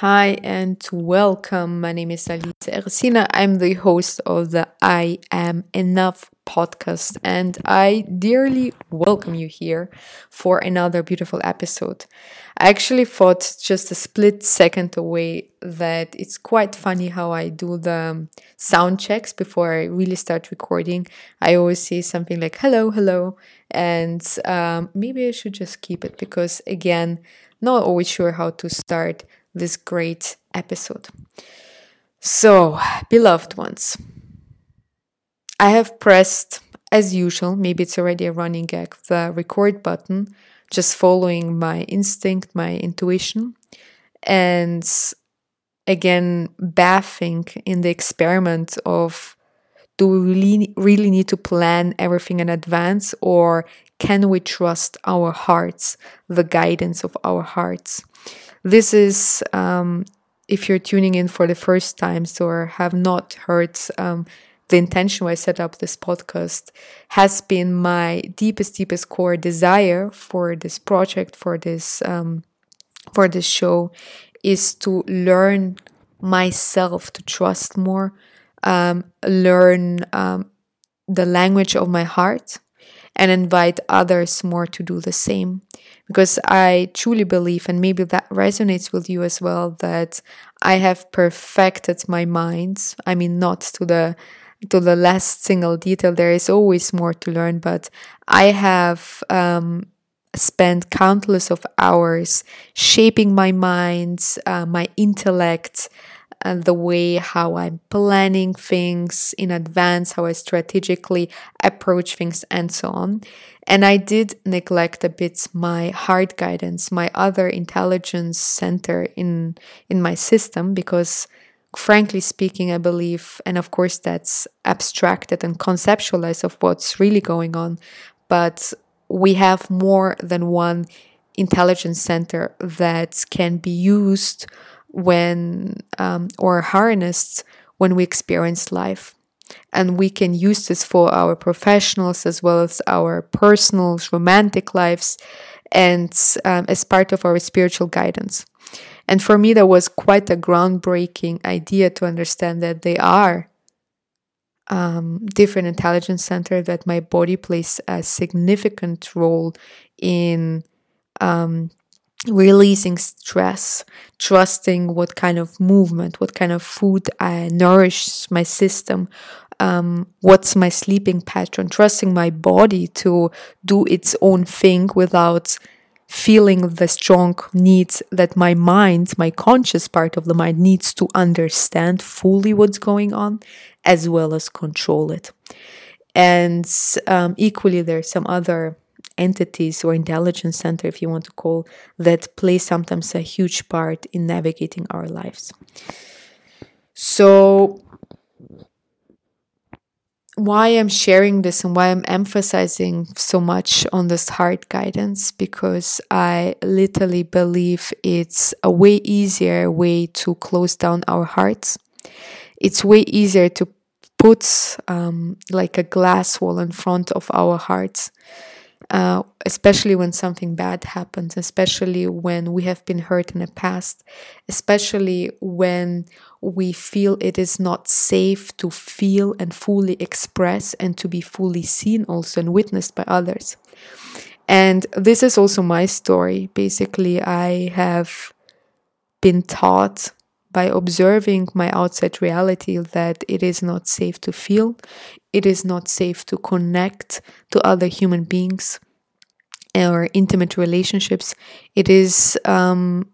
Hi and welcome. My name is Alice Ersina. I'm the host of the I Am Enough podcast, and I dearly welcome you here for another beautiful episode. I actually thought just a split second away that it's quite funny how I do the sound checks before I really start recording. I always say something like hello, hello, and um, maybe I should just keep it because, again, not always sure how to start this great episode. So, beloved ones, I have pressed, as usual, maybe it's already a running gag, the record button, just following my instinct, my intuition, and again, bathing in the experiment of do we really, really need to plan everything in advance or can we trust our hearts, the guidance of our hearts? This is, um, if you're tuning in for the first time or have not heard um, the intention why I set up this podcast, has been my deepest, deepest core desire for this project, for this, um, for this show, is to learn myself to trust more, um, learn um, the language of my heart, and invite others more to do the same because I truly believe, and maybe that resonates with you as well, that I have perfected my mind. I mean, not to the to the last single detail. There is always more to learn, but I have um, spent countless of hours shaping my mind, uh, my intellect, the way how I'm planning things in advance, how I strategically approach things, and so on. And I did neglect a bit my heart guidance, my other intelligence center in in my system, because frankly speaking, I believe, and of course that's abstracted and conceptualized of what's really going on, but we have more than one intelligence center that can be used when um, or harnessed when we experience life. And we can use this for our professionals as well as our personal romantic lives and um, as part of our spiritual guidance. And for me that was quite a groundbreaking idea to understand that they are um, different intelligence center that my body plays a significant role in um, releasing stress, trusting what kind of movement, what kind of food I nourish my system, um, what's my sleeping pattern, trusting my body to do its own thing without feeling the strong needs that my mind, my conscious part of the mind, needs to understand fully what's going on as well as control it. And um, equally, there's some other entities or intelligence center, if you want to call, that play sometimes a huge part in navigating our lives. So, why I'm sharing this and why I'm emphasizing so much on this heart guidance because I literally believe it's a way easier way to close down our hearts. It's way easier to put um, like a glass wall in front of our hearts uh, especially when something bad happens, especially when we have been hurt in the past, especially when we feel it is not safe to feel and fully express and to be fully seen also and witnessed by others. And this is also my story. Basically, I have been taught by observing my outside reality that it is not safe to feel, it is not safe to connect to other human beings or intimate relationships. It is um,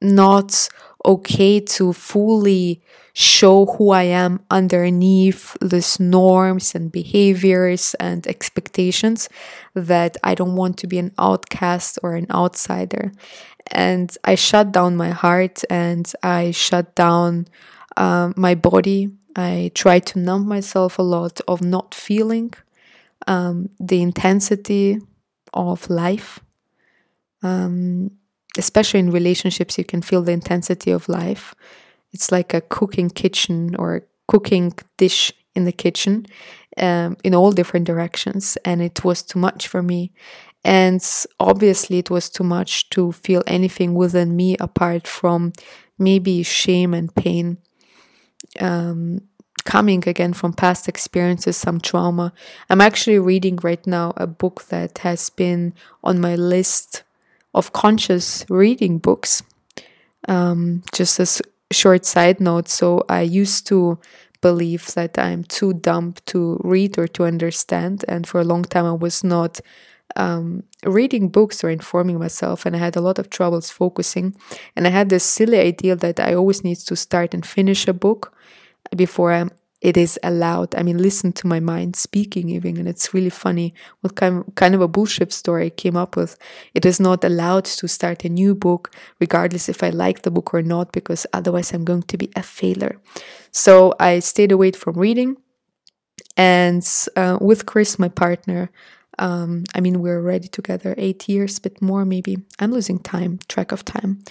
not okay to fully show who I am underneath these norms and behaviors and expectations that I don't want to be an outcast or an outsider. And I shut down my heart and I shut down uh, my body. I try to numb myself a lot of not feeling um, the intensity of life. Um, especially in relationships, you can feel the intensity of life. It's like a cooking kitchen or cooking dish in the kitchen um, in all different directions. And it was too much for me. And obviously, it was too much to feel anything within me apart from maybe shame and pain. Um, coming again from past experiences, some trauma. I'm actually reading right now a book that has been on my list of conscious reading books. Um, just a short side note. So I used to believe that I'm too dumb to read or to understand, and for a long time I was not um, reading books or informing myself, and I had a lot of troubles focusing. And I had this silly idea that I always need to start and finish a book before I'm it is allowed. I mean, listen to my mind speaking even, and it's really funny what kind of, kind of a bullshit story I came up with. It is not allowed to start a new book, regardless if I like the book or not, because otherwise I'm going to be a failure. So I stayed away from reading, and uh, with Chris, my partner, um, I mean, we're already together eight years, but more maybe. I'm losing time, track of time.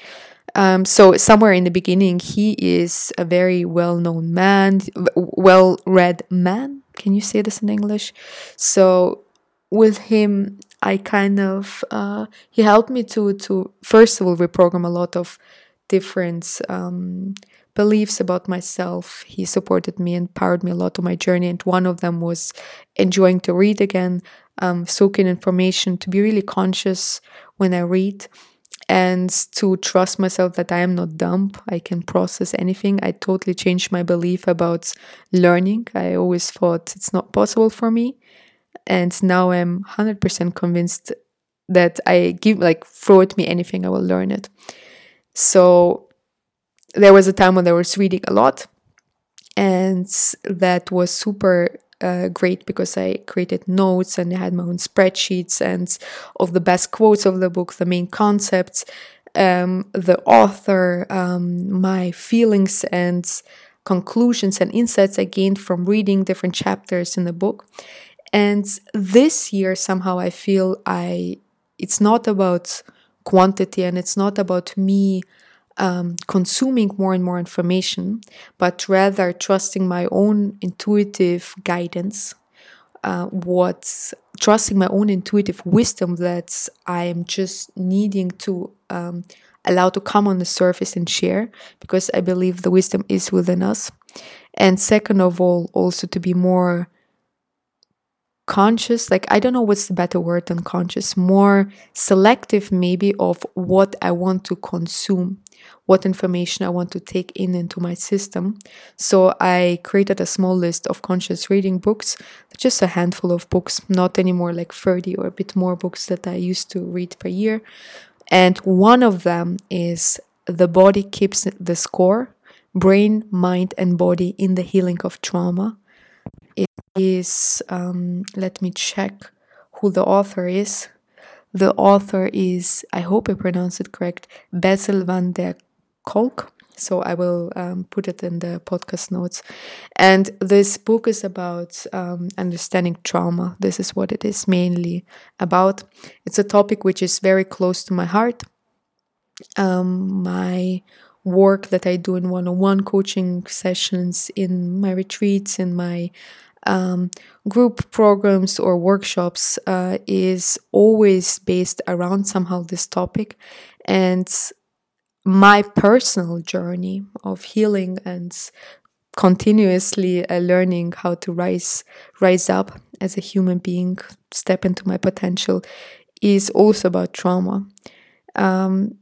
Um, so somewhere in the beginning, he is a very well-known man, well-read man. Can you say this in English? So with him, I kind of uh, he helped me to to first of all reprogram a lot of different um, beliefs about myself. He supported me and empowered me a lot on my journey, and one of them was enjoying to read again, um, soak in information, to be really conscious when I read, and to trust myself that I am not dumb. I can process anything. I totally changed my belief about learning. I always thought it's not possible for me. And now I'm 100% convinced that I give, like, throw at me anything, I will learn it. So there was a time when I was reading a lot, and that was super uh, great because I created notes and I had my own spreadsheets and of the best quotes of the book, the main concepts, um, the author, um, my feelings and conclusions and insights I gained from reading different chapters in the book. And this year, somehow, I feel I it's not about quantity and it's not about me um, consuming more and more information, but rather trusting my own intuitive guidance, uh, trusting my own intuitive wisdom that I am just needing to um, allow to come on the surface and share, because I believe the wisdom is within us. And second of all, also to be more conscious like i don't know what's the better word than conscious more selective maybe of what i want to consume what information I want to take in into my system. So I created a small list of conscious reading books, just a handful of books, not anymore like 30 or a bit more books that I used to read per year. And one of them is The Body Keeps the Score Brain, Mind, and Body in the Healing of Trauma. It is, um, let me check who the author is. The author is, I hope I pronounced it correct, Bessel van der Kolk. So I will um, put it in the podcast notes. And this book is about um, understanding trauma. This is what it is mainly about. It's a topic which is very close to my heart. Um, my work that I do in one on one coaching sessions, in my retreats, in my um, group programs or workshops uh, is always based around somehow this topic. And my personal journey of healing and continuously uh, learning how to rise rise up as a human being step into my potential is also about trauma um,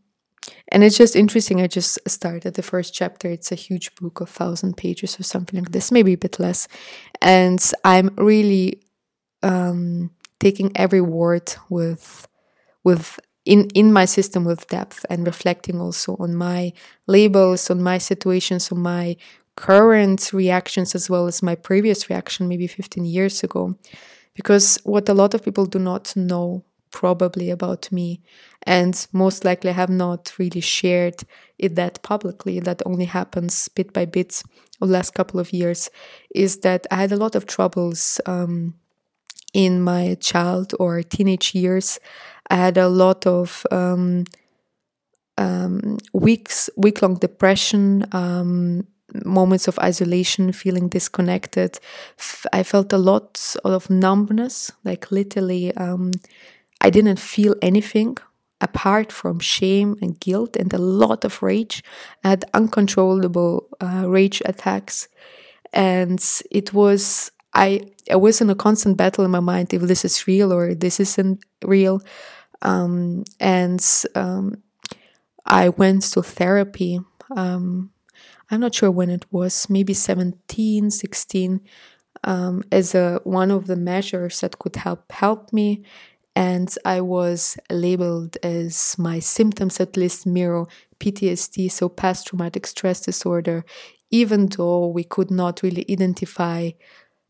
and it's just interesting. I just started the first chapter. It's a huge book of thousand pages or something like this, maybe a bit less. And I'm really um, taking every word with with in in my system with depth and reflecting also on my labels, on my situations, on my current reactions as well as my previous reaction maybe 15 years ago. Because what a lot of people do not know probably about me and most likely have not really shared it that publicly that only happens bit by bit over the last couple of years is that i had a lot of troubles um, in my child or teenage years i had a lot of um, um, weeks week long depression um, moments of isolation, feeling disconnected. I felt a lot of numbness, like literally, um, I didn't feel anything apart from shame and guilt and a lot of rage. I had uncontrollable uh, rage attacks, and it was I I was in a constant battle in my mind if this is real or this isn't real, um, and um, I went to therapy. Um, I'm not sure when it was, maybe 17, 16, um, as a one of the measures that could help help me and I was labeled as my symptoms at least mirror PTSD, so past traumatic stress disorder, even though we could not really identify.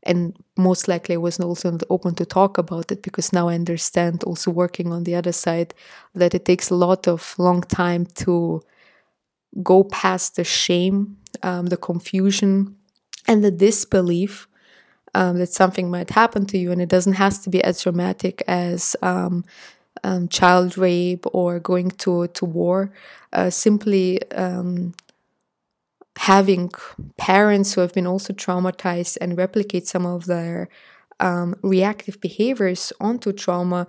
And most likely, I wasn't also open to talk about it because now I understand, also working on the other side, that it takes a lot of long time to go past the shame, um, the confusion, and the disbelief um, that something might happen to you, and it doesn't have to be as dramatic as um, um, child rape or going to to war. Uh, simply um, having parents who have been also traumatized and replicate some of their um, reactive behaviors onto trauma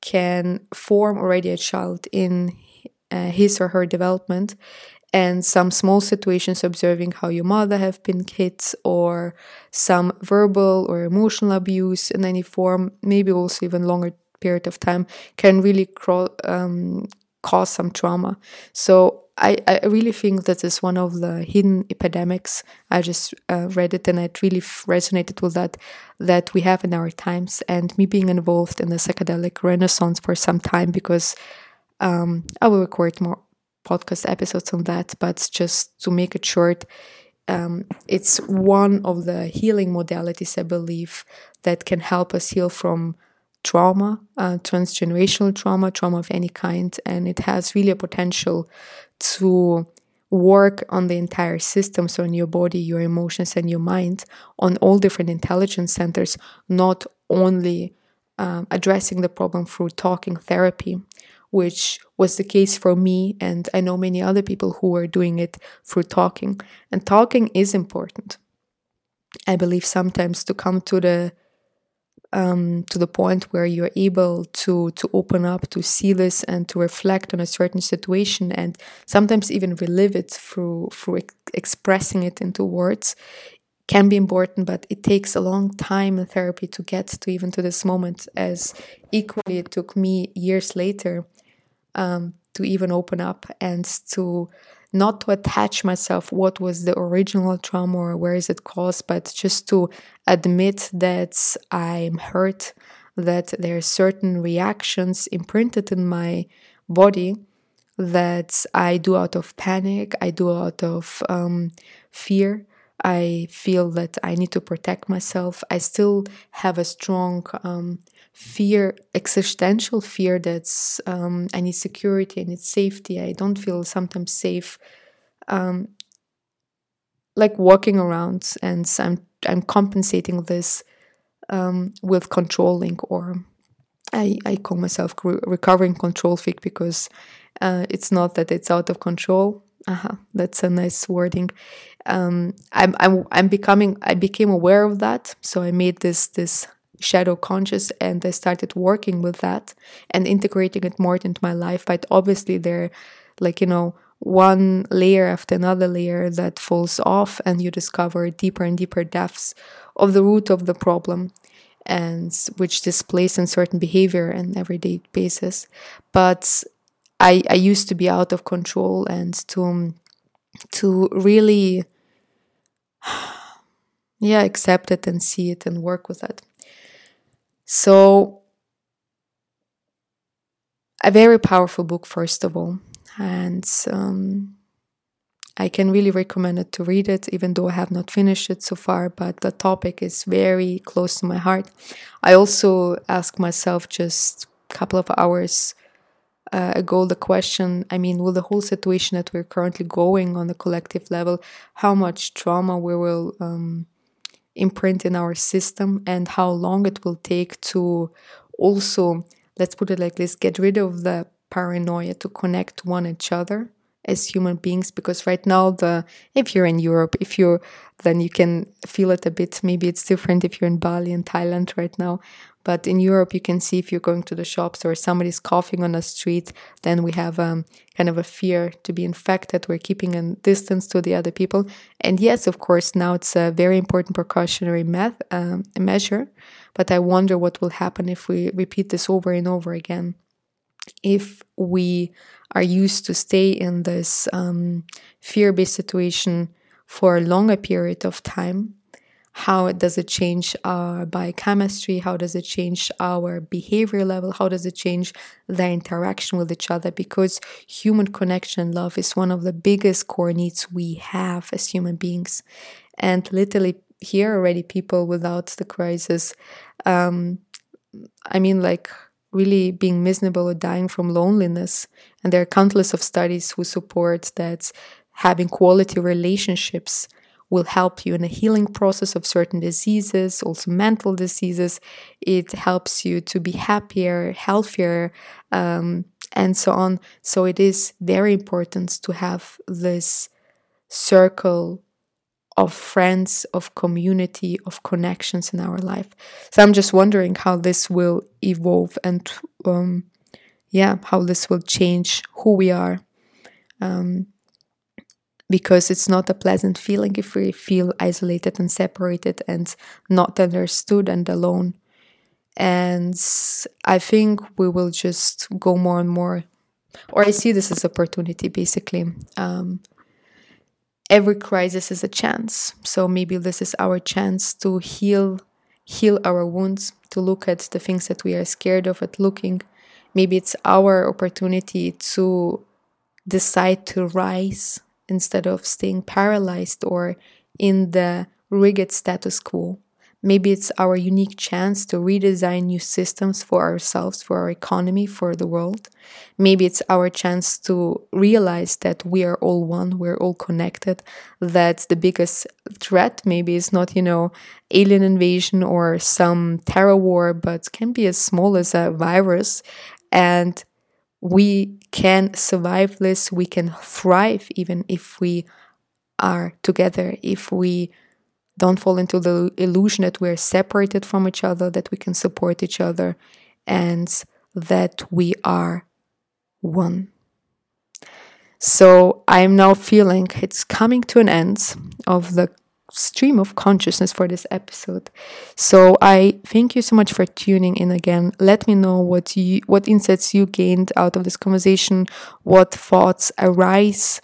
can form already a child in uh, his or her development and some small situations observing how your mother have been hit or some verbal or emotional abuse in any form maybe also even longer period of time can really cro- um, cause some trauma so I, I really think that is one of the hidden epidemics. I just uh, read it and it really resonated with that that we have in our times. And me being involved in the psychedelic renaissance for some time because um, I will record more podcast episodes on that, but just to make it short, um, it's one of the healing modalities, I believe, that can help us heal from trauma, uh, transgenerational trauma, trauma of any kind. And it has really a potential to work on the entire system so in your body your emotions and your mind on all different intelligence centers not only um, addressing the problem through talking therapy which was the case for me. And I know many other people who were doing it through talking. And talking is important. I believe sometimes to come to the um, to the point where you're able to to open up, to see this, and to reflect on a certain situation, and sometimes even relive it through through ex- expressing it into words, can be important. But it takes a long time in therapy to get to even to this moment. As equally, it took me years later um, to even open up and to not to attach myself what was the original trauma or where is it caused but just to admit that i'm hurt that there are certain reactions imprinted in my body that i do out of panic i do out of um, fear. I feel that i need to protect myself. I still have a strong um, fear, existential fear that's um, I need security, I need safety, I don't feel sometimes safe. Um, like walking around and I'm I'm compensating this um, with controlling or I, I call myself recovering control freak because uh, it's not that it's out of control. Uh-huh, that's a nice wording. Um, I'm, I'm I'm becoming I became aware of that, so I made this this shadow conscious and I started working with that and integrating it more into my life. But obviously, there, like, you know, one layer after another layer that falls off, and you discover deeper and deeper depths of the root of the problem and which displays in certain behavior and everyday basis. But I, I used to be out of control and to to really yeah accept it and see it and work with it so, a very powerful book, first of all, and um, I can really recommend it to read it, even though I have not finished it so far. But the topic is very close to my heart. I also asked myself just a couple of hours uh, ago the question I mean, will the whole situation that we're currently going on the collective level, how much trauma we will um, imprint in our system and how long it will take to also let's put it like this get rid of the paranoia to connect one each other as human beings because right now the if you're in Europe if you're then you can feel it a bit. Maybe it's different if you're in Bali and Thailand right now. But in Europe you can see if you're going to the shops or somebody's coughing on the street then we have um, kind of a fear to be infected. We're keeping a distance to the other people. And yes of course now it's a very important precautionary meth- um, measure. But I wonder what will happen if we repeat this over and over again if we are used to stay in this um, fear-based situation for a longer period of time how does it change our biochemistry? How does it change our behavior level? How does it change the interaction with each other? Because human connection love is one of the biggest core needs we have as human beings. And literally here already people without the crisis um, i mean like really being miserable or dying from loneliness. And there are countless of studies who support that having quality relationships will help you in the healing process of certain diseases, also mental diseases. It helps you to be happier, healthier, um, and so on. So it is very important to have this circle of friends, of community, of connections in our life. So I'm just wondering how this will evolve and, um, yeah, how this will change who we are. Um, because it's not a pleasant feeling if we feel isolated and separated and not understood and alone. And I think we will just go more and more, or I see this as opportunity basically. Um, every crisis is a chance. So maybe this is our chance to heal heal our wounds, to look at the things that we are scared of at looking. Maybe it's our opportunity to decide to rise instead of staying paralyzed or in the rigid status quo. Maybe it's our unique chance to redesign new systems for ourselves, for our economy, for the world. Maybe it's our chance to realize that we are all one, we're all connected, that the biggest threat maybe is not, you know, alien invasion or some terror war, but can be as small as a virus. And we can survive this, we can thrive even if we are together, if we don't fall into the illusion that we're separated from each other, that we can support each other, and that we are one. So I'm now feeling it's coming to an end of the stream of consciousness for this episode. So I thank you so much for tuning in again. Let me know what you what insights you gained out of this conversation, what thoughts arise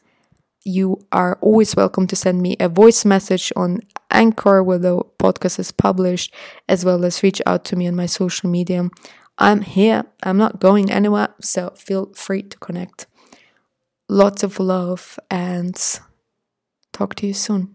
you are always welcome to send me a voice message on Anchor where the podcast is published, as well as reach out to me on my social media. I'm here, I'm not going anywhere, so feel free to connect. Lots of love and talk to you soon.